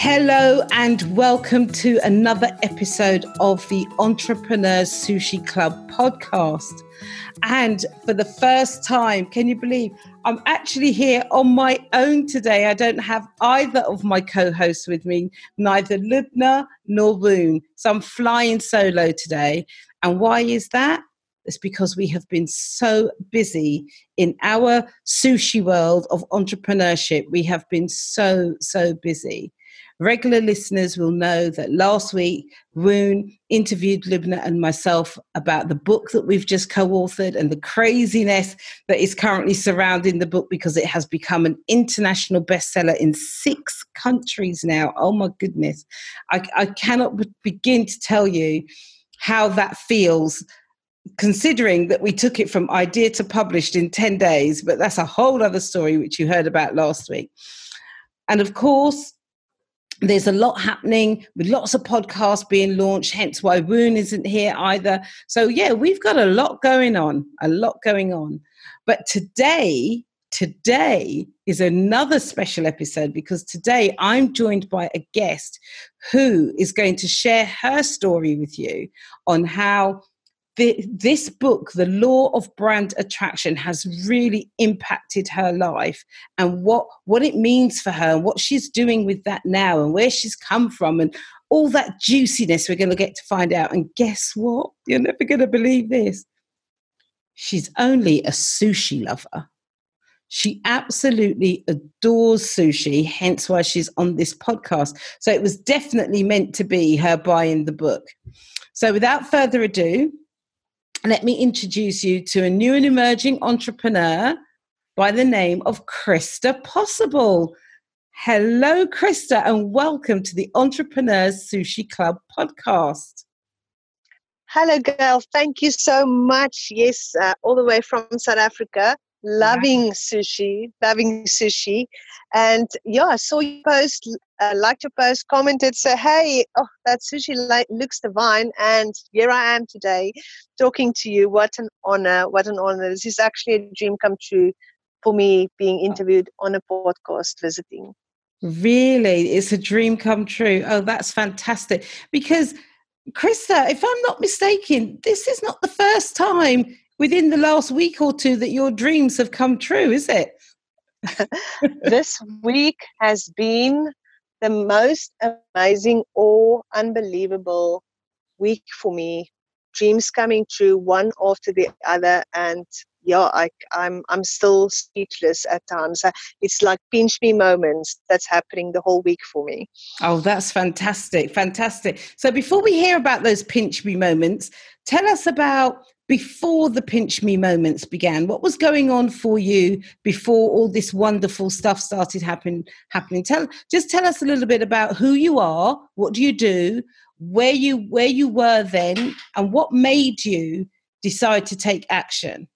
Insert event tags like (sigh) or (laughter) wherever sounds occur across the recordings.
Hello, and welcome to another episode of the Entrepreneurs Sushi Club podcast. And for the first time, can you believe I'm actually here on my own today? I don't have either of my co hosts with me, neither Lubna nor Woon. So I'm flying solo today. And why is that? It's because we have been so busy in our sushi world of entrepreneurship. We have been so, so busy. Regular listeners will know that last week, Woon interviewed Lubna and myself about the book that we've just co authored and the craziness that is currently surrounding the book because it has become an international bestseller in six countries now. Oh my goodness. I, I cannot begin to tell you how that feels considering that we took it from idea to published in 10 days, but that's a whole other story which you heard about last week. And of course, there's a lot happening with lots of podcasts being launched, hence why Woon isn't here either. So, yeah, we've got a lot going on, a lot going on. But today, today is another special episode because today I'm joined by a guest who is going to share her story with you on how the, this book, The Law of Brand Attraction, has really impacted her life and what, what it means for her and what she's doing with that now and where she's come from and all that juiciness we're going to get to find out. And guess what? You're never going to believe this. She's only a sushi lover. She absolutely adores sushi, hence why she's on this podcast. So it was definitely meant to be her buying the book. So without further ado, let me introduce you to a new and emerging entrepreneur by the name of Christa Possible. Hello, Christa, and welcome to the Entrepreneurs Sushi Club podcast. Hello, girl. Thank you so much. Yes, uh, all the way from South Africa loving sushi, loving sushi. And yeah, I saw your post, uh, liked your post, commented, say, hey, oh, that sushi looks divine. And here I am today talking to you. What an honor. What an honor. This is actually a dream come true for me being interviewed on a podcast visiting. Really? It's a dream come true. Oh, that's fantastic. Because Christa, if I'm not mistaken, this is not the first time within the last week or two that your dreams have come true, is it? (laughs) this week has been the most amazing or unbelievable week for me. Dreams coming true one after the other, and yeah, I, I'm I'm still speechless at times. It's like pinch me moments that's happening the whole week for me. Oh, that's fantastic, fantastic. So before we hear about those pinch me moments, tell us about before the pinch me moments began? What was going on for you before all this wonderful stuff started happen, happening? Tell just tell us a little bit about who you are what do you do where you where you were then and what made you decide to take action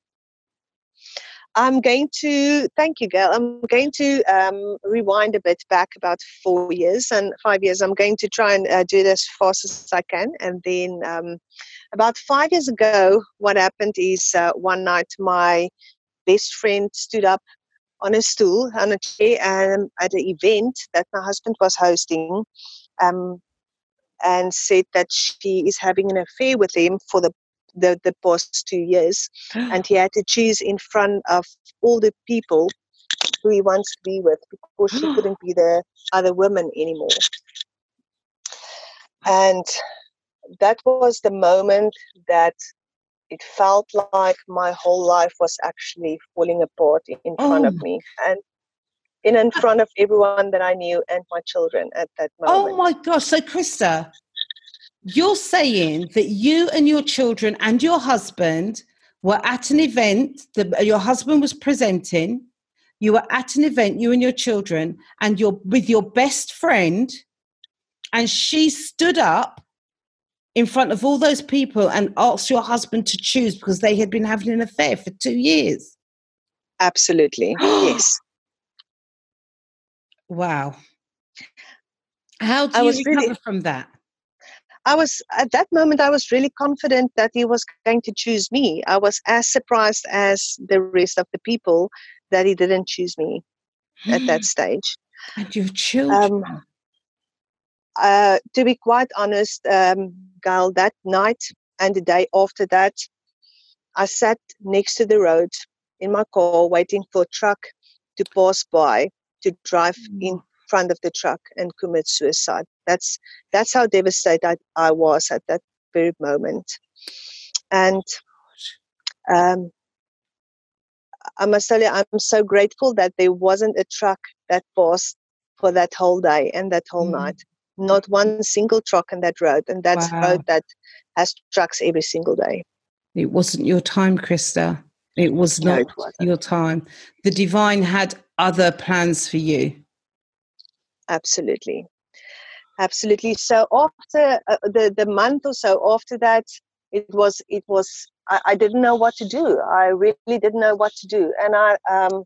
I'm going to thank you, girl. I'm going to um, rewind a bit back about four years and five years. I'm going to try and uh, do this as fast as I can. And then um, about five years ago, what happened is uh, one night my best friend stood up on a stool on a chair um, at an event that my husband was hosting. Um, and said that she is having an affair with him for the the, the past two years. (gasps) and he had to choose in front of all the people who he wants to be with because she (gasps) couldn't be the other women anymore. And that was the moment that it felt like my whole life was actually falling apart in front oh. of me and in in front of everyone that I knew and my children at that oh moment. Oh my gosh! So Christa, you're saying that you and your children and your husband were at an event that your husband was presenting. You were at an event, you and your children, and you're with your best friend, and she stood up in front of all those people and asked your husband to choose because they had been having an affair for two years. Absolutely. (gasps) yes. Wow. How do you recover really, from that? I was at that moment I was really confident that he was going to choose me. I was as surprised as the rest of the people that he didn't choose me at that (gasps) stage. And your children. Um, uh, to be quite honest, um, Gail, that night and the day after that, I sat next to the road in my car waiting for a truck to pass by to drive mm. in front of the truck and commit suicide. That's that's how devastated I, I was at that very moment. And um, I must tell you, I'm so grateful that there wasn't a truck that passed for that whole day and that whole mm. night. Not one single truck on that road, and that's wow. road that has trucks every single day. It wasn't your time, Christa. It was not no, it your time. The divine had other plans for you. Absolutely. Absolutely. So after uh, the the month or so after that, it was it was I, I, didn't know what to do. I really didn't know what to do, and I um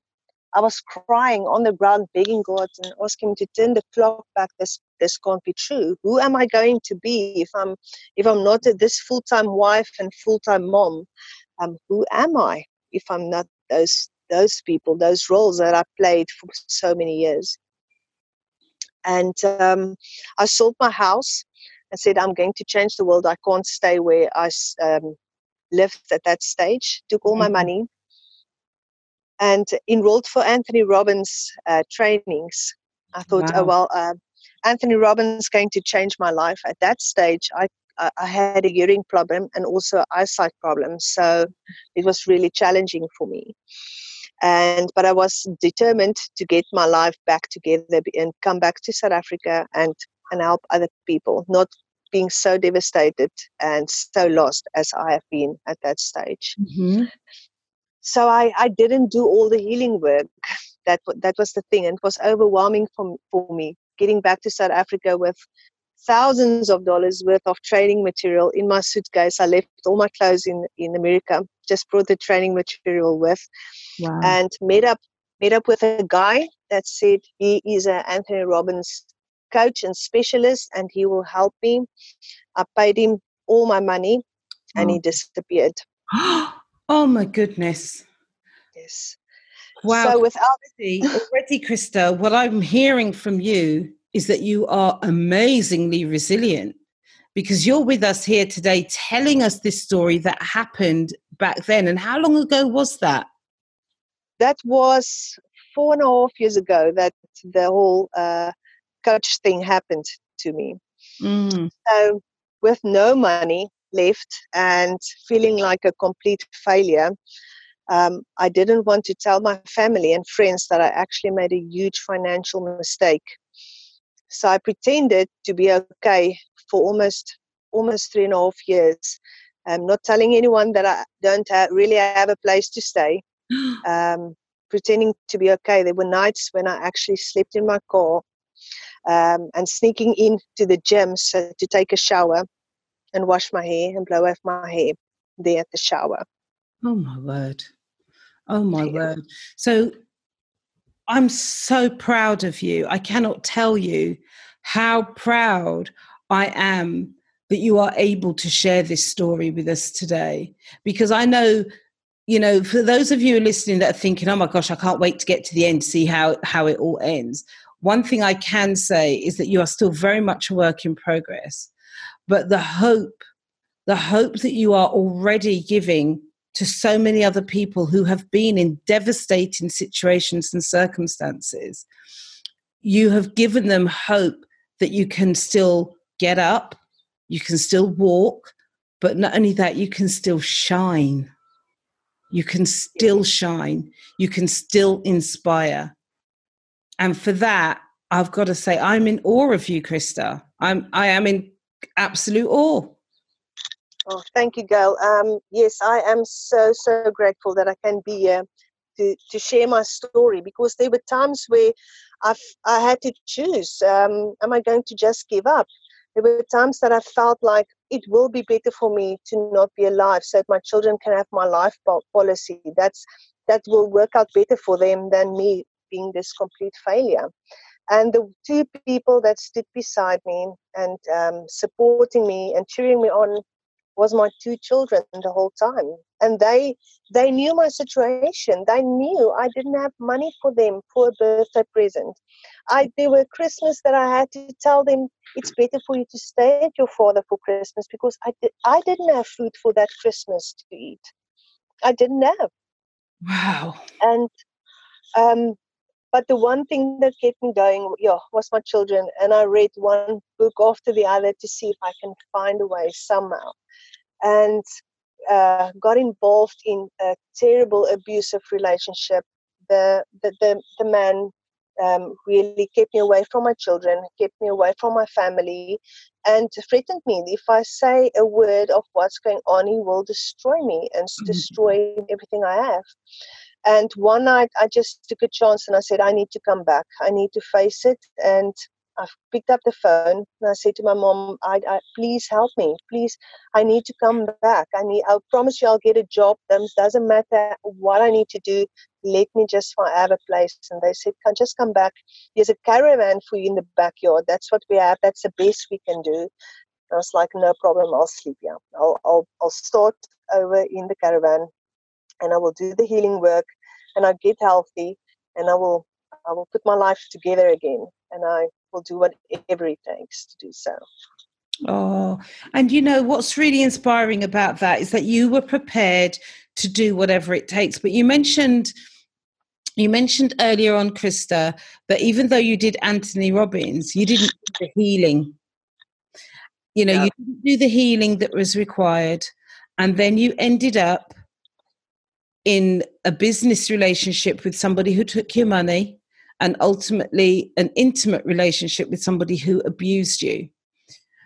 I was crying on the ground, begging God and asking Him to turn the clock back. This this can't be true. Who am I going to be if I'm if I'm not this full time wife and full time mom? Um, who am I if I'm not those those people, those roles that I played for so many years? And um, I sold my house and said, I'm going to change the world. I can't stay where I um, lived at that stage. Took all mm-hmm. my money and enrolled for Anthony Robbins uh, trainings. I thought, oh, wow. oh well, uh, Anthony Robbins going to change my life. At that stage, I I had a hearing problem and also eyesight problems, so it was really challenging for me. And but I was determined to get my life back together and come back to South Africa and and help other people, not being so devastated and so lost as I have been at that stage. Mm-hmm so I, I didn't do all the healing work. That that was the thing, and it was overwhelming for for me. Getting back to South Africa with thousands of dollars worth of training material in my suitcase. I left all my clothes in in America. Just brought the training material with, wow. and met up met up with a guy that said he is an Anthony Robbins coach and specialist, and he will help me. I paid him all my money, and oh. he disappeared. (gasps) Oh my goodness. Yes. Wow. So without already, Christa, what I'm hearing from you is that you are amazingly resilient because you're with us here today telling us this story that happened back then. And how long ago was that? That was four and a half years ago that the whole uh, coach thing happened to me. Mm. So, with no money, left and feeling like a complete failure, um, I didn't want to tell my family and friends that I actually made a huge financial mistake. So I pretended to be okay for almost almost three and a half years. I'm not telling anyone that I don't have, really have a place to stay. (gasps) Um, pretending to be okay. There were nights when I actually slept in my car um, and sneaking into the gym so, to take a shower and wash my hair and blow off my hair there at the shower. Oh my word. Oh my yeah. word. So I'm so proud of you. I cannot tell you how proud I am that you are able to share this story with us today because I know you know for those of you listening that are thinking oh my gosh I can't wait to get to the end to see how how it all ends one thing I can say is that you are still very much a work in progress but the hope, the hope that you are already giving to so many other people who have been in devastating situations and circumstances. You have given them hope that you can still get up, you can still walk, but not only that, you can still shine. You can still shine. You can still inspire. And for that, I've got to say, I'm in awe of you, Christa. I'm, I am in absolute awe. Oh, thank you, Gail. Um, yes, I am so, so grateful that I can be here to, to share my story because there were times where I've, I had to choose um, am I going to just give up? There were times that I felt like it will be better for me to not be alive so that my children can have my life policy. That's, that will work out better for them than me being this complete failure. And the two people that stood beside me and um, supporting me and cheering me on was my two children the whole time. And they they knew my situation. They knew i didn't have money for them for a birthday present. I there were christmas that i had to tell them it's better for you to stay at your father for christmas because i did i didn't have food for that christmas to eat. I didn't have. Wow. And um but the one thing that kept me going yeah was my children. And i read one book after the other to see if i can find a way somehow and uh, got involved in a terrible abusive relationship. The the the, the man um, really kept me away from my children, kept me away from my family, and threatened me. If I say a word of what's going on, he will destroy me and mm-hmm. destroy everything I have. And one night I just took a chance and I said, I need to come back. I need to face it. And I picked up the phone and I said to my mom, I, I, please help me. Please, I need to come back. I need, I'll promise you I'll get a job. It doesn't matter what I need to do. Let me just have a place. And they said, can just come back. There's a caravan for you in the backyard. That's what we have. That's the best we can do. I was like, no problem. I'll sleep here. I'll, I'll, I'll start over in the caravan and I will do the healing work and I'll get healthy and I will, I will put my life together again. And I will do whatever it takes to do so. Oh, and you know what's really inspiring about that is that you were prepared to do whatever it takes. But you mentioned you mentioned earlier on, Christa, that even though you did Anthony Robbins, you didn't do the healing. You know, yeah. you didn't do the healing that was required, and then you ended up in a business relationship with somebody who took your money and ultimately an intimate relationship with somebody who abused you.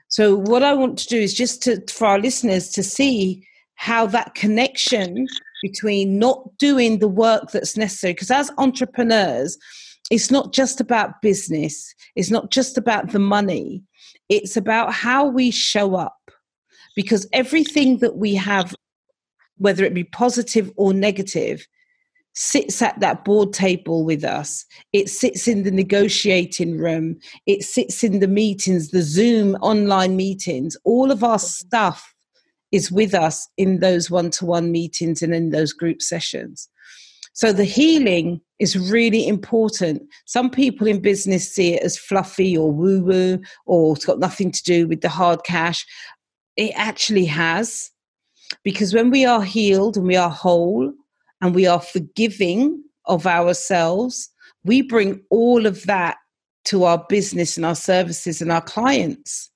So, what I want to do is just to, for our listeners to see how that connection between not doing the work that's necessary, because as entrepreneurs, it's not just about business, it's not just about the money, it's about how we show up. Because everything that we have, whether it be positive or negative, sits at that board table with us. It sits in the negotiating room. It sits in the meetings, the Zoom online meetings. All of our mm-hmm. stuff is with us in those one to one meetings and in those group sessions. So the healing is really important. Some people in business see it as fluffy or woo woo or it's got nothing to do with the hard cash. It actually has. Because when we are healed and we are whole, and we are forgiving of ourselves, we bring all of that to our business and our services and our clients.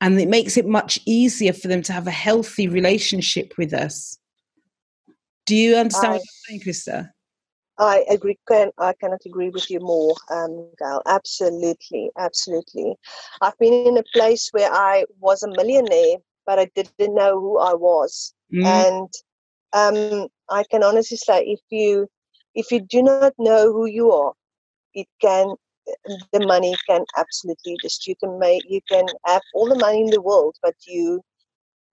And it makes it much easier for them to have a healthy relationship with us. Do you understand I, what I'm saying, Christa? I agree. Can, I cannot agree with you more, um, Gail. Absolutely, absolutely. I've been in a place where I was a millionaire, but I didn't know who I was. Mm. And um, I can honestly say if you if you do not know who you are, it can the money can absolutely just you can make you can have all the money in the world, but you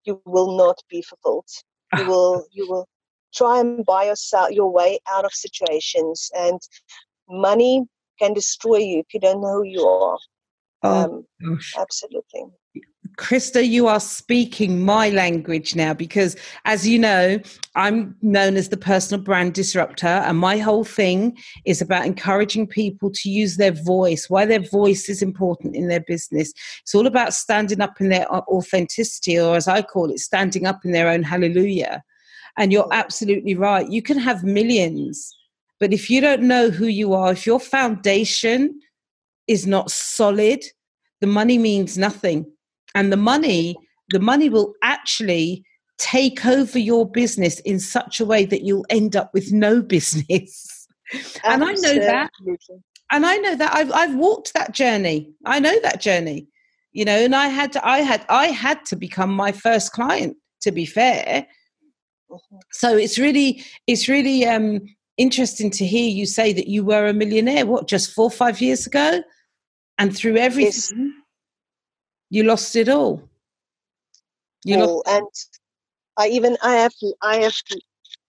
you will not be fulfilled. You (laughs) will you will try and buy yourself your way out of situations and money can destroy you if you don't know who you are. Oh, um, absolutely. Christa, you are speaking my language now because, as you know, I'm known as the personal brand disruptor, and my whole thing is about encouraging people to use their voice, why their voice is important in their business. It's all about standing up in their authenticity, or as I call it, standing up in their own hallelujah. And you're absolutely right. You can have millions, but if you don't know who you are, if your foundation is not solid, the money means nothing and the money the money will actually take over your business in such a way that you'll end up with no business. (laughs) And i know that. And i know that. I've, I've walked that journey. I know that journey. You know and i had to i had i had to become my first client to be fair. Mm-hmm. so it's really it's really um interesting to hear you say that you were a millionaire what just four five years ago? And through everything you lost it all. You all, and I even I have I have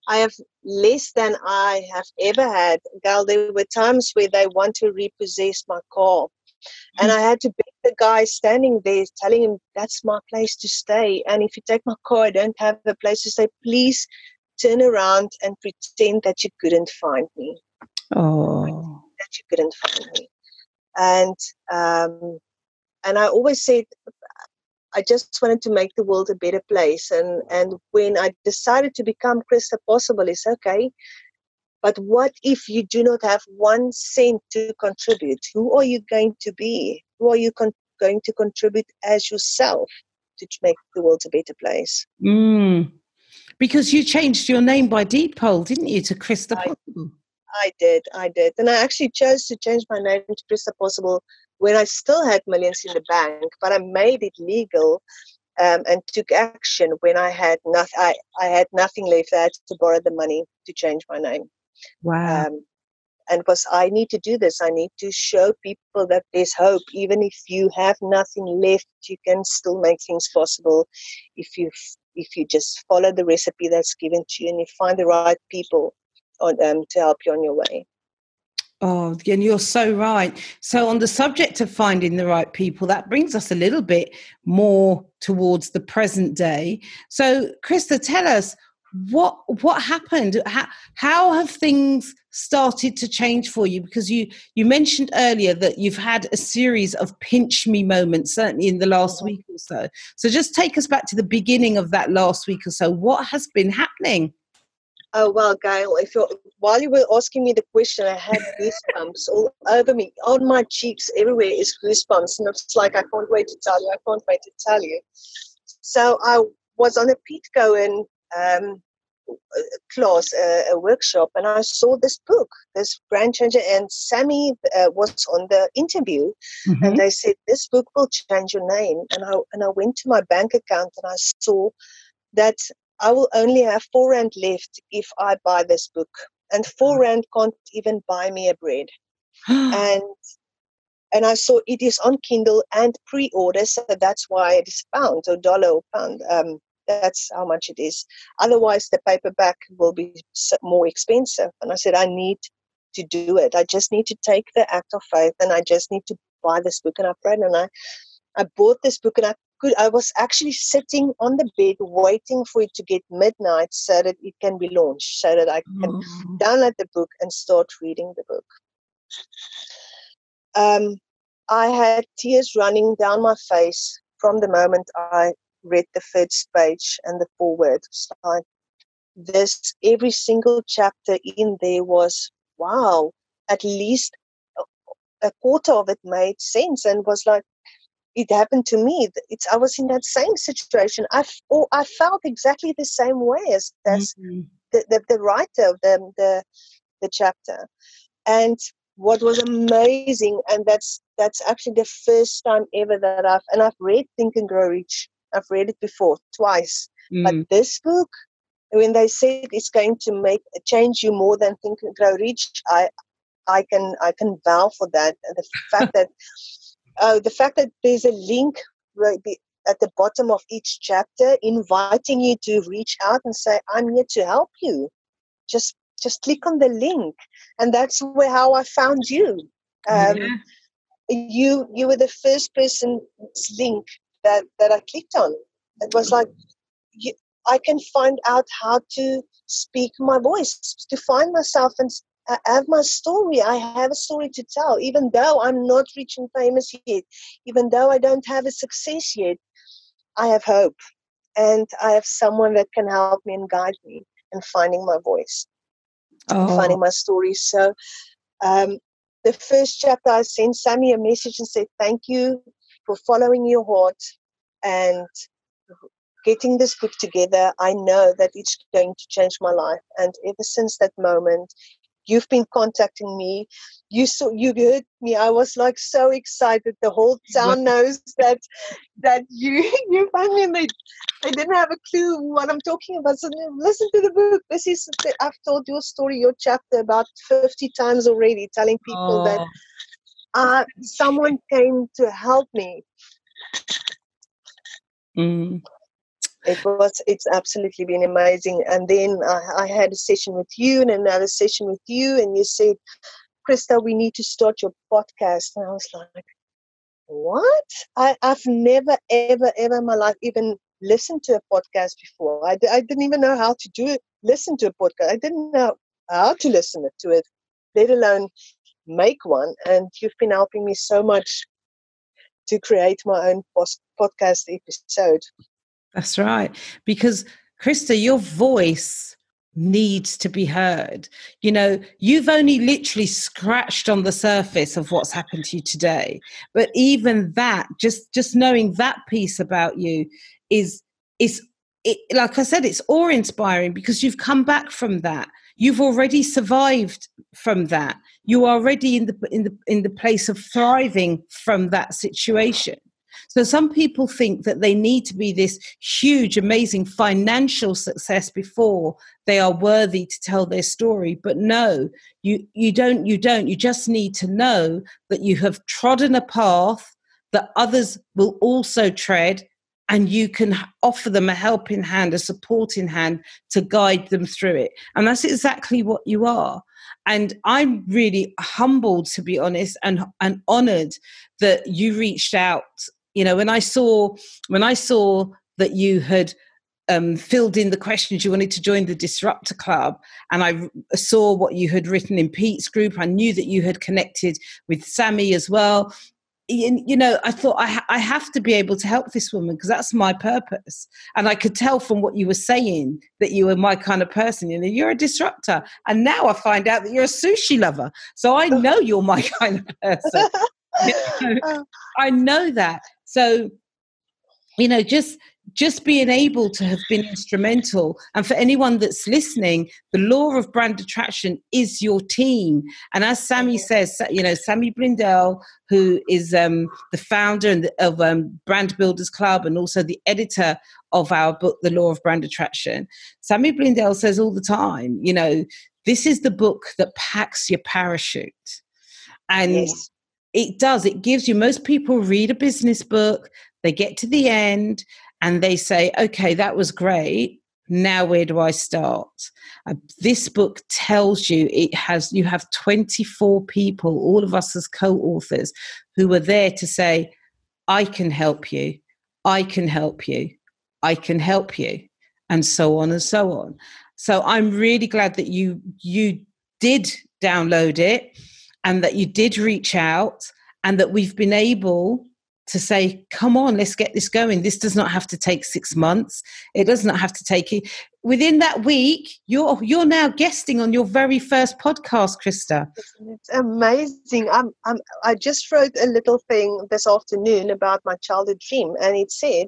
I have less than I have ever had. Gal, there were times where they want to repossess my car, and I had to beg the guy standing there telling him, That's my place to stay. And if you take my car, I don't have a place to stay. Please turn around and pretend that you couldn't find me. Oh. That you couldn't find me. And um, and I always said I just wanted to make the world a better place. And and when I decided to become Christa Possible, it's okay. But what if you do not have one cent to contribute? Who are you going to be? Who are you con- going to contribute as yourself to make the world a better place? Mm. Because you changed your name by deed poll, didn't you, to Christa I, I did, I did. And I actually chose to change my name to Christa Possible when I still had millions in the bank, but I made it legal um, and took action when I had nothing. I, I had nothing left. I had to borrow the money to change my name. Wow. Um, and because I need to do this, I need to show people that there's hope. Even if you have nothing left, you can still make things possible if you if you just follow the recipe that's given to you and you find the right people on, um, to help you on your way. Oh, and you're so right. So, on the subject of finding the right people, that brings us a little bit more towards the present day. So, Christa, tell us what what happened? How, how have things started to change for you? Because you you mentioned earlier that you've had a series of pinch me moments certainly in the last week or so. So just take us back to the beginning of that last week or so. What has been happening oh well gail if you while you were asking me the question i had goosebumps all over me on my cheeks everywhere is goosebumps and it's like i can't wait to tell you i can't wait to tell you so i was on a pete Cohen um, class, a, a, workshop, and I saw this book, this Brand Changer, and Sammi uh, was on the interview, mm-hmm. and they said this book will change your name. And I and I went to my bank account and I saw that I will only have four rand left if I buy this book, and four rand can't even buy me a bread. (gasps) and and I saw it is on Kindle and pre-order, so that's why it is pound or dollar or pound. Um, that's how much it is. Otherwise, the paperback will be more expensive. And I said, I need to do it. I just need to take the act of faith and I just need to buy this book. And I prayed and I, I bought this book and I could, I was actually sitting on the bed waiting for it to get midnight so that it can be launched, so that I can mm. download the book and start reading the book. Um, I had tears running down my face from the moment I read the first page and the foreword. Like this, every single chapter in there was wow. At least a quarter of it made sense and was like it happened to me. It's I was in that same situation. I or I felt exactly the same way as that's mm-hmm. the, the, the writer of the the the chapter. And what was amazing, and that's that's actually the first time ever that I've and I've read Think and Grow Rich I've read it before twice. Mm. But this book, when they said it's going to make change you more than Think and Grow Rich, I I can I can vow for that. And the fact that uh, the fact that there's a link right at the bottom of each chapter inviting you to reach out and say, I'm here to help you. Just just click on the link. And that's where how I found you. Um, yeah. You you were the first person's link that, that I clicked on. It was like, you, I can find out how to speak my voice, to find myself and have my story. I have a story to tell, even though I'm not rich and famous yet, even though I don't have a success yet. I have hope, and I have someone that can help me and guide me in finding my voice, oh. finding my story. So, um, the first chapter, I sent Sammi a message and said, "Thank you for following your heart and getting this book together. I know that it's going to change my life. And ever since that moment, you've been contacting me. You saw, you heard me. I was like so excited. The whole town knows that that you (laughs) you found me. And they they didn't have a clue what I'm talking about. So listen to the book. This is I've told your story, your chapter about fifty times already, telling people oh. that uh, someone came to help me. Mm. It was. It's absolutely been amazing. And then I, I had a session with you and another session with you, and you said, "Christa, we need to start your podcast." And I was like, what? I, I've never, ever, ever in my life even listened to a podcast before. I, I didn't even know how to do it, listen to a podcast. I didn't know how to listen to it, let alone make one. And you've been helping me so much to create my own podcast episode. That's right. Because, Christa, your voice needs to be heard. You know, you've only literally scratched on the surface of what's happened to you today. But even that, just just knowing that piece about you is is it, like I said, it's awe inspiring because you've come back from that. You've already survived from that. You are already in the in the in the place of thriving from that situation. So some people think that they need to be this huge, amazing financial success before they are worthy to tell their story. But no, you, you don't, you don't. You just need to know that you have trodden a path that others will also tread and you can offer them a helping hand, a supporting hand to guide them through it. And that's exactly what you are. And I'm really humbled, to be honest, and, and honored that you reached out you know when i saw when i saw that you had um, filled in the questions you wanted to join the disruptor club and i saw what you had written in pete's group i knew that you had connected with sammi as well. You know i thought I, ha- I have to be able to help this woman because that's my purpose. And i could tell from what you were saying that you were my kind of person you know you're a disruptor and now i find out that you're a sushi lover. So i know you're my (laughs) kind of person. (laughs) (laughs) I know that. So, you know, just just being able to have been instrumental. And for anyone that's listening the law of brand attraction is your team. And as sammi says you know sammi blindell who is um, the founder of um, brand builders club and also the editor of our book the law of brand attraction sammi blindell says all the time you know this is the book that packs your parachute. And yes it does. It gives you, most people read a business book, they get to the end, and they say, okay, that was great. Now, where do I start? Uh, this book tells you it has, you have 24 people, all of us as co authors, who are there to say, I can help you, I can help you, I can help you, and so on and so on. So I'm really glad that you you did download it and that you did reach out and that we've been able to say, come on, let's get this going. This does not have to take six months. It does not have to take it. Within that week, you're you're now guesting on your very first podcast, Christa. It's amazing. I'm, I'm I just wrote a little thing this afternoon about my childhood dream, and it said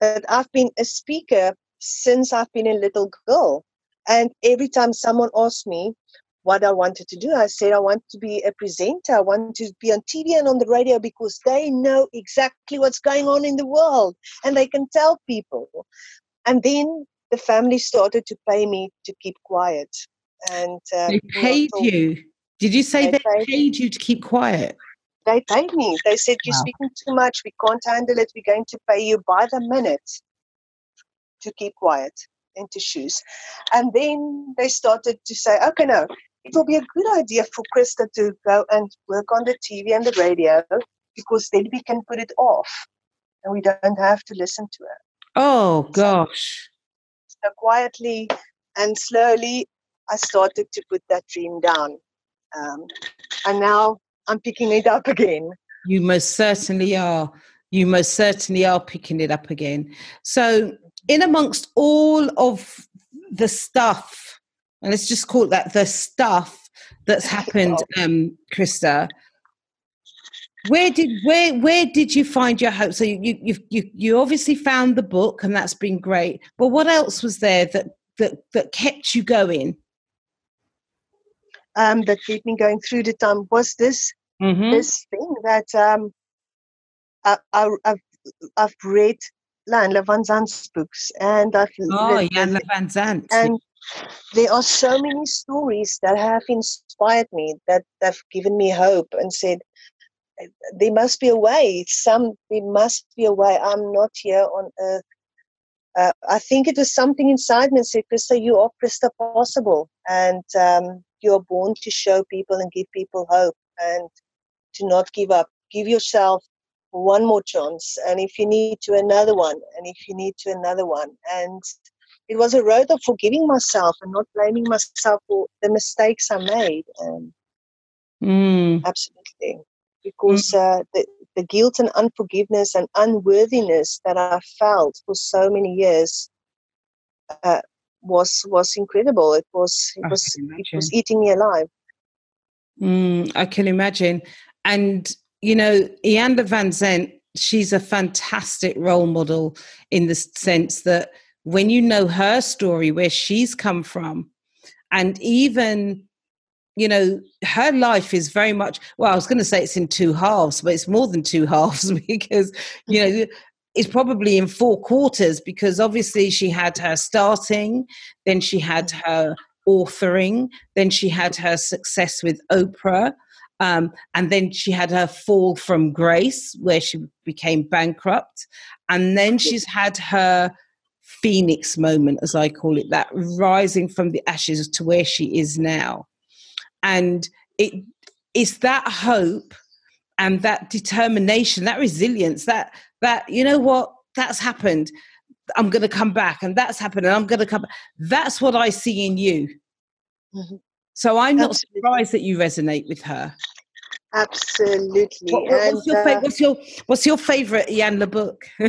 that I've been a speaker since I've been a little girl. And every time someone asks me, what I wanted to do. I said I want to be a presenter. I want to be on TV and on the radio because they know exactly what's going on in the world and they can tell people. And then the family started to pay me to keep quiet. And uh, they paid you. Did you say they, they paid, you to keep quiet? They paid me. They said you're wow. speaking too much. We can't handle it. We're going to pay you by the minute to keep quiet into shoes. And then they started to say, okay, no, it will be a good idea for Christa to go and work on the TV and the radio because then we can put it off and we don't have to listen to it. Oh, gosh. So, so quietly and slowly, I started to put that dream down. Um, and now I'm picking it up again. You most certainly are. You most certainly are picking it up again. So, in amongst all of the stuff and let's just call that the stuff that's (laughs) happened, um, Christa. Where did where where did you find your hope? So you you you you obviously found the book, and that's been great. But what else was there that that that kept you going? Um, that kept me going through the time was this mm-hmm. this thing that um, I, I, I've I've read Iyanla Vanzant's books, and I've oh Ian Van Zant, and there are so many stories that have inspired me that have given me hope and said there must be a way. Some there must be a way. I'm not here on earth. Uh, i think it was something inside me that said christa you are christa possible and um, you are born to show people and give people hope and to not give up. Give yourself one more chance and if you need to another one and if you need to another one. And it was a road of forgiving myself and not blaming myself for the mistakes i made and Mm. absolutely. Because uh, the, the guilt and unforgiveness and unworthiness that i felt for so many years uh, was was incredible. It was it was it was eating me alive. Mm, I can imagine. And, you know, Iyanla Vanzant, she's a fantastic role model in the sense that when you know her story, where she's come from, and even, you know, her life is very much, well, I was going to say it's in two halves, but it's more than two (laughs) halves because, you know, it's probably in four quarters because obviously she had her starting, then she had her authoring, then she had her success with Oprah, um, and then she had her fall from grace, where she became bankrupt, and then she's had her phoenix moment, as I call it, that rising from the ashes to where she is now, and it it's that hope and that determination, that resilience, that that you know what that's happened. I'm going to come back, and that's happened, and I'm going to come. That's what I see in you. Mhm. So I'm not surprised that you resonate with her. absolutely What, what- and what's, your uh, what's your what's your favorite Iyanla book? (laughs)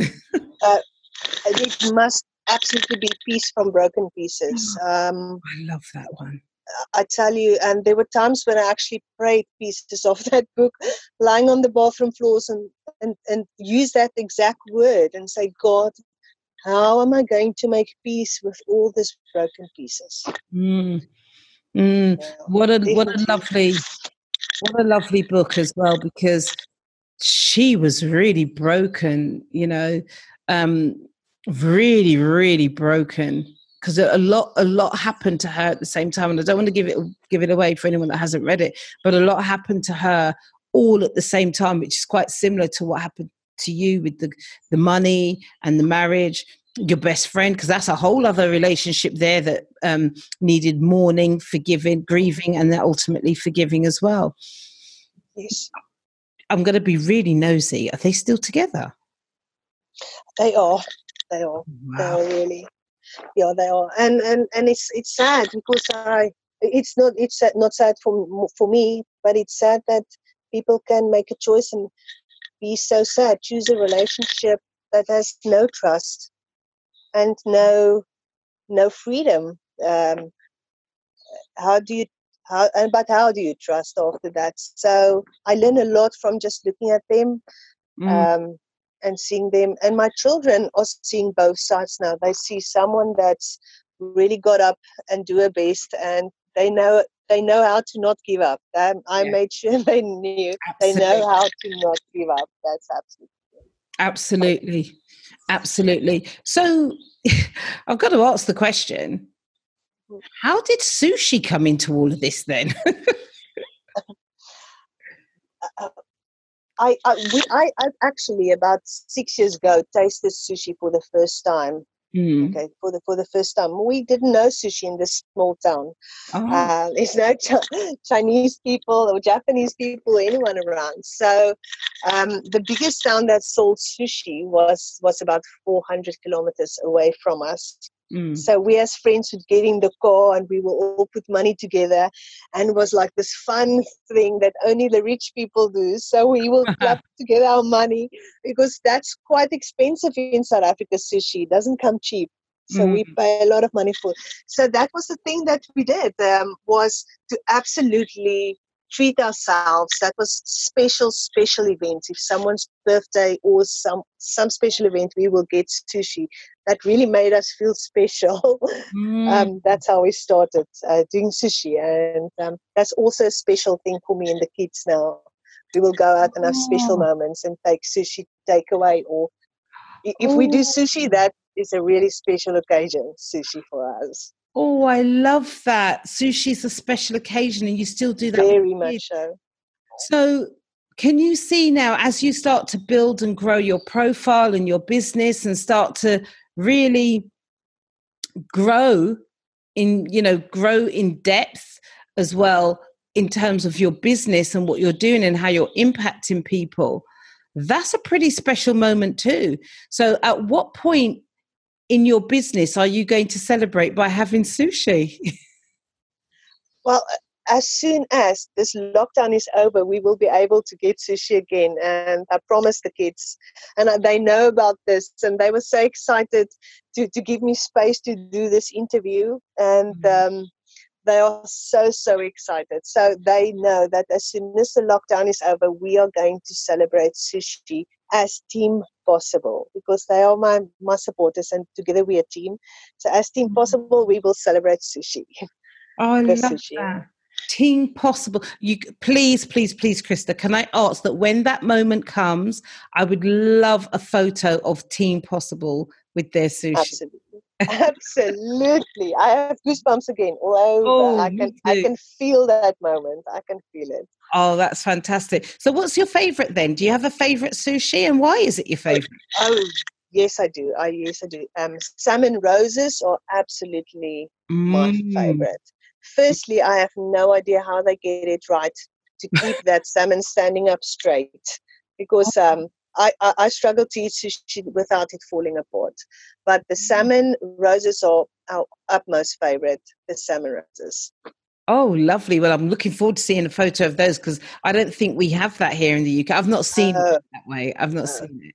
it must absolutely be peace from broken pieces um, I love that one. I tell you, and there were times when I actually prayed pieces of (laughs) that book lying on the bathroom floors and, and, and use that exact word and say, God, how am I going to make peace with all these broken pieces? Mm. Mm. Yeah, What a what a lovely what a lovely book as well because she was really broken, you know, um, really really broken because a lot a lot happened to her at the same time, and I don't want to give it give it away for anyone that hasn't read it, but a lot happened to her all at the same time, which is quite similar to what happened to you with the the money and the marriage your best friend because that's a whole other relationship there that um, needed mourning forgiving grieving and then ultimately forgiving as well. Yes, i'm going to be really nosy. Are they still together they are. They are. They are really. Yeah, they are. And and and it's it's sad because I. It's not. It's sad, not sad for for me, but it's sad that people can make a choice and be so sad. Choose a relationship that has no trust and no no freedom. Um, how do you how and but how do you trust after that? So I learn a lot from just looking at them Mm, um, and seeing them. And my children are seeing both sides now. They see someone that's really got up and do her best, and they know they know how to not give up. Um, I Yeah. made sure (laughs) they knew they know how to not give up. That's absolutely absolutely absolutely so (laughs) i've got to ask the question how did sushi come into all of this then (laughs) I, I, we, I, I actually about six years ago tasted sushi for the first time. Mm. Okay, for the for the first time, we didn't know sushi in this small town. Oh, Uh, there's no Ch- Chinese people or Japanese people or anyone around. So um, the biggest town that sold sushi was was about 400 kilometers away from us. Mm. So we as friends would get in the car and we will all put money together and it was like this fun thing that only the rich people do. So we will (laughs) club together our money because that's quite expensive in South Africa sushi. It doesn't come cheap. So we pay a lot of money for it. So that was the thing that we did um, was to absolutely treat ourselves. That was special, special events. If someone's birthday or some some special event, we will get sushi. That really made us feel (laughs) special. Mm. um, that's how we started uh, doing sushi, and um, that's also a special thing for me and the kids now. We will go out and have special Oh. moments and take sushi takeaway, or if we do sushi, that is a really special occasion. Sushi for us, Oh, I love that. Sushi's a special occasion and you still do that. very much so. So, can you see now as you start to build and grow your profile and your business and start to really grow in, you know, grow in depth as well in terms of your business and what you're doing and how you're impacting people? that's a pretty special moment too. So, at what point in your business are you going to celebrate by having sushi? (laughs) well, as soon as this lockdown is over, we will be able to get sushi again. And I promised the kids, and they know about this, and they were so excited to, to give me space to do this interview. And mm-hmm. um, they are so, so excited. So they know that as soon as the lockdown is over, we are going to celebrate sushi as team possible because they are my, my supporters and together we are a team. So as team mm-hmm. possible, we will celebrate sushi. Oh, I (laughs) love sushi. that. Team possible. You please, please, please, Christa. Can I ask that when that moment comes, I would love a photo of Team Possible with their sushi. Absolutely. Absolutely. I have goosebumps again all over. Oh, I can I can feel that moment. I can feel it. Oh, that's fantastic. So what's your favorite then? Do you have a favorite sushi and why is it your favorite? Oh, yes I do. I yes I do. Um salmon roses are absolutely mm. my favorite. Firstly, I have no idea how they get it right to keep that salmon standing up straight because um I, I, I, struggle to eat sushi without it falling apart. But the mm. salmon roses are our utmost favorite, the salmon roses. Oh, lovely. Well, I'm looking forward to seeing a photo of those because I don't think we have that here in the UK. I've not seen uh, it that way. I've not uh, seen it.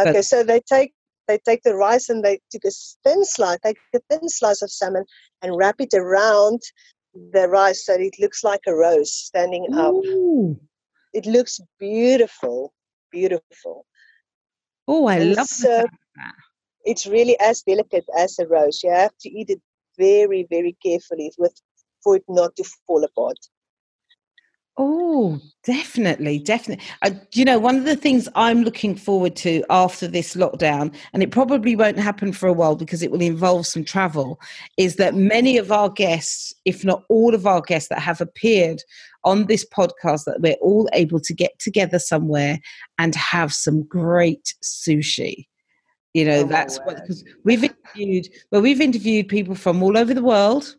Okay, but, so they take they take the rice and they take a thin slice, take a thin slice of salmon and wrap it around the rice so it looks like a rose standing ooh. up. It looks beautiful beautiful. Oh, I and love that. It's really as delicate as a rose. You have to eat it very, very carefully with for it not to fall apart. Oh, definitely, definitely. Uh, you know, one of the things I'm looking forward to after this lockdown, and it probably won't happen for a while because it will involve some travel, is that many of our guests, if not all of our guests that have appeared on this podcast, that we're all able to get together somewhere and have some great sushi. You know, oh, that's what because we've interviewed well, we've interviewed people from all over the world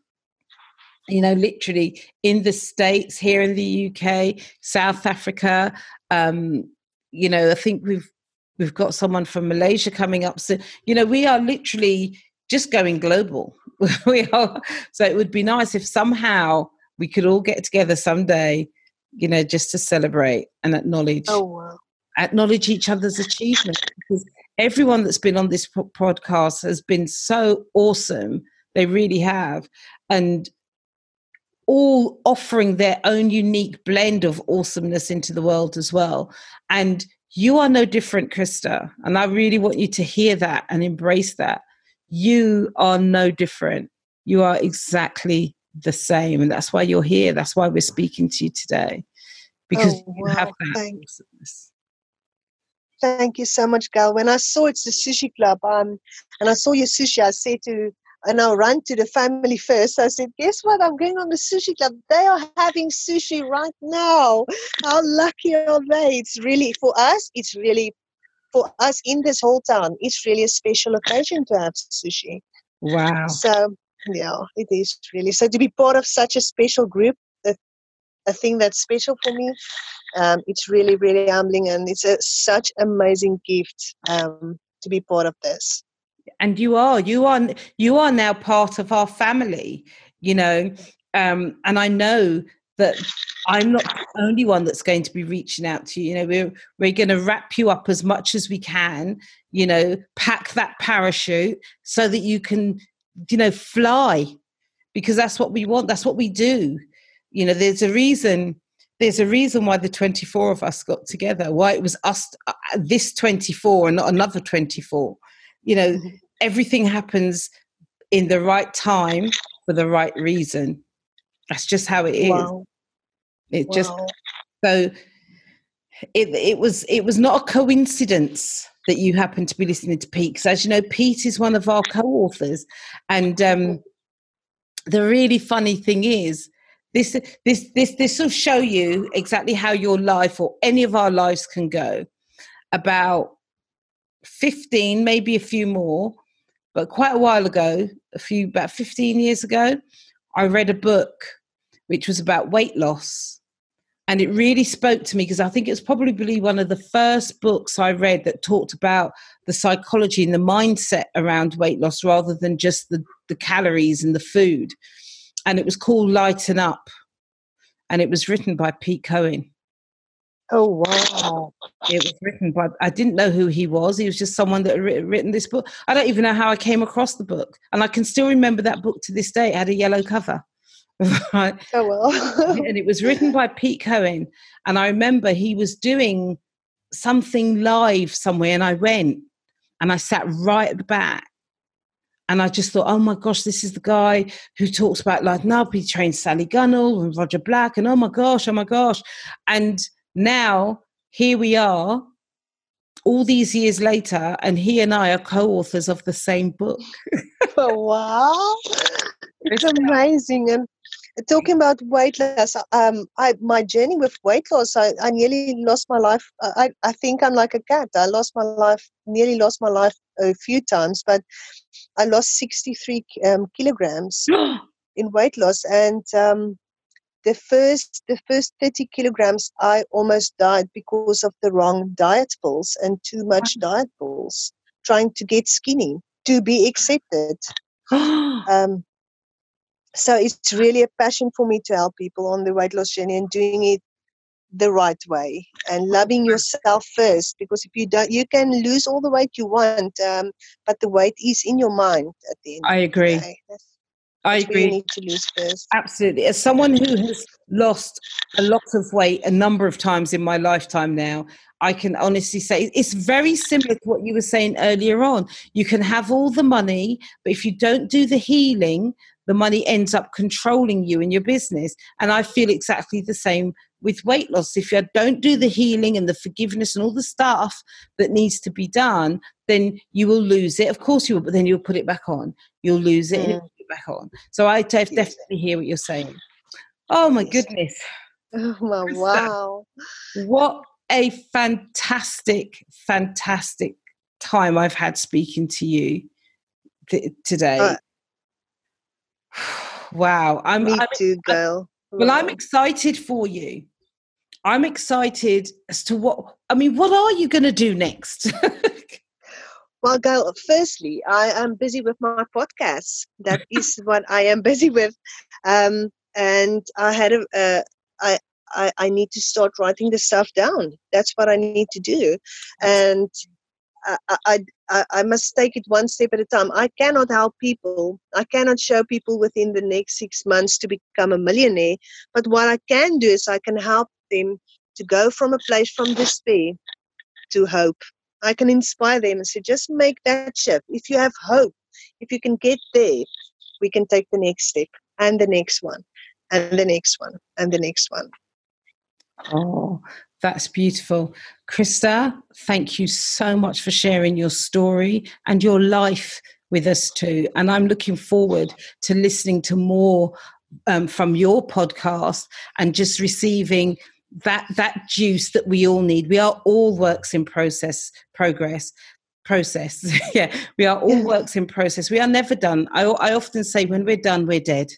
you know, literally in the States, here in the UK, South Africa. Um, you know, I think we've we've got someone from Malaysia coming up. So, you know, we are literally just going global. (laughs) we are so it would be nice if somehow we could all get together someday, you know, just to celebrate and acknowledge oh, wow. acknowledge each other's achievements because everyone that's been on this podcast has been so awesome. They really have. And all offering their own unique blend of awesomeness into the world as well. And you are no different, Christa. And I really want you to hear that and embrace that. You are no different. You are exactly the same. And that's why you're here. That's why we're speaking to you today. Because oh, you have that Thanks. Thank you so much, Gal. When I saw it's the sushi club, um, and I saw your sushi, I said to and I ran to the family (laughs) first. I said, Guess what? I'm going on the sushi club. They are having sushi right now. How lucky are they? It's really, for us, it's really, for us in this whole town, it's really a special occasion to have sushi. Wow. So, yeah, it is really. So, to be part of such a special group, a, a thing that's special for me, um, it's really, really humbling and it's a, such amazing gift um, to be part of this and you are you are you are now part of our family you know um, and i know that i'm not the only one that's going to be reaching out to you you know we're we're going to wrap you up as much as we can you know pack that parachute so that you can you know fly because that's what we want that's what we do you know there's a reason there's a reason why the 24 of us got together why it was us uh, this 24 and not another 24 you know mm-hmm. everything happens in the right time for the right reason that's just how it is wow. it wow. just so it it was it was not a coincidence that you happen to be listening to Pete because as you know Pete is one of our co-authors and um the really funny thing is this this this this will show you exactly how your life or any of our lives can go about 15, maybe a few more, but quite a while ago, a few, about 15 years ago, I read a book which was about weight loss. And it really spoke to me because I think it was probably one of the first books I read that talked about the psychology and the mindset around weight loss rather than just the, the calories and the food. And it was called Lighten Up, and it was written by Pete Cohen. Oh wow! It was written by. I didn't know who he was. He was just someone that had written this book. I don't even know how I came across the book, and I can still remember that book to this day. It had a yellow cover. (laughs) right. Oh well. and it was written by Pete Cohen, and I remember he was doing something live somewhere, and I went, and I sat right at the back, and I just thought, oh my gosh, this is the guy who talks about like now he trained Sally Gunnell and Roger Black, and oh my gosh, oh my gosh, and now here we are all these years later and he and i are co-authors of the same book (laughs) oh, wow it's amazing and talking about weight loss um i my journey with weight loss i, I nearly lost my life I, I think i'm like a cat. I lost my life nearly lost my life a few times but i lost 63 um, kilograms (gasps) in weight loss and um the first the first 30 kilograms i almost died because of the wrong diet pills and too much diet pills trying to get skinny to be accepted. (gasps) Um, so it's really a passion for me to help people on the weight loss journey and doing it the right way and loving yourself first because if you don't you can lose all the weight you want um, but the weight is in your mind at the end i agree I agree. need to lose first. Absolutely. As someone who has lost a lot of weight a number of times in my lifetime now, I can honestly say it's very similar to what you were saying earlier on. You can have all the money, but if you don't do the healing, the money ends up controlling you in your business. And I feel exactly the same with weight loss. If you don't do the healing and the forgiveness and all the stuff that needs to be done, then you will lose it. Of course you will, but then you'll put it back on. You'll lose it mm back on. So I definitely hear what you're saying. Oh my goodness. (laughs) Oh my wow. What a fantastic, fantastic time I've had speaking to you th- today. Uh, (sighs) wow. I'm, me I'm, too, girl. well, I'm excited for you. I'm excited as to what, I mean, what are you going to do next? (laughs) Well, girl, firstly, I am busy with my podcast. That (laughs) is what I am busy with. Um, and I had a, uh, I, I, I need to start writing the stuff down. That's what I need to do. And I, I, I, I must take it one step at a time. I cannot help people. I cannot show people within the next six months to become a millionaire. But what I can do is I can help them to go from a place from despair to hope I can inspire them and say, just make that shift. If you have hope, if you can get there, we can take the next step and the next one and the next one and the next one. Oh, that's beautiful. Christa, thank you so much for sharing your story and your life with us too. And I'm looking forward to listening to more um, from your podcast and just receiving that that juice that we all need. We are all works in process progress process. (laughs) yeah, we are all works in process. We are never done. I, I often say when we're done, we're dead.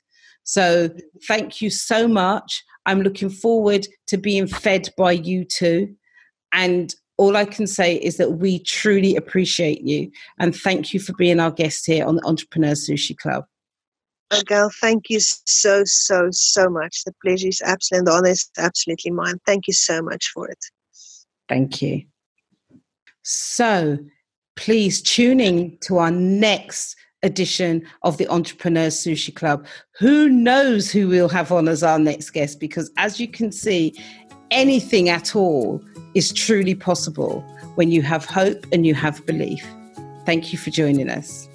So thank you so much. I'm looking forward to being fed by you too. And all I can say is that we truly appreciate you and thank you for being our guest here on the Entrepreneur Sushi Club. Gail, thank you so, so, so much. The pleasure is absolutely, the honor is absolutely mine. Thank you so much for it. Thank you. So please tune in to our next edition of the Entrepreneurs Sushi Club. Who knows who we'll have on as our next guest? Because as you can see, anything at all is truly possible when you have hope and you have belief. Thank you for joining us.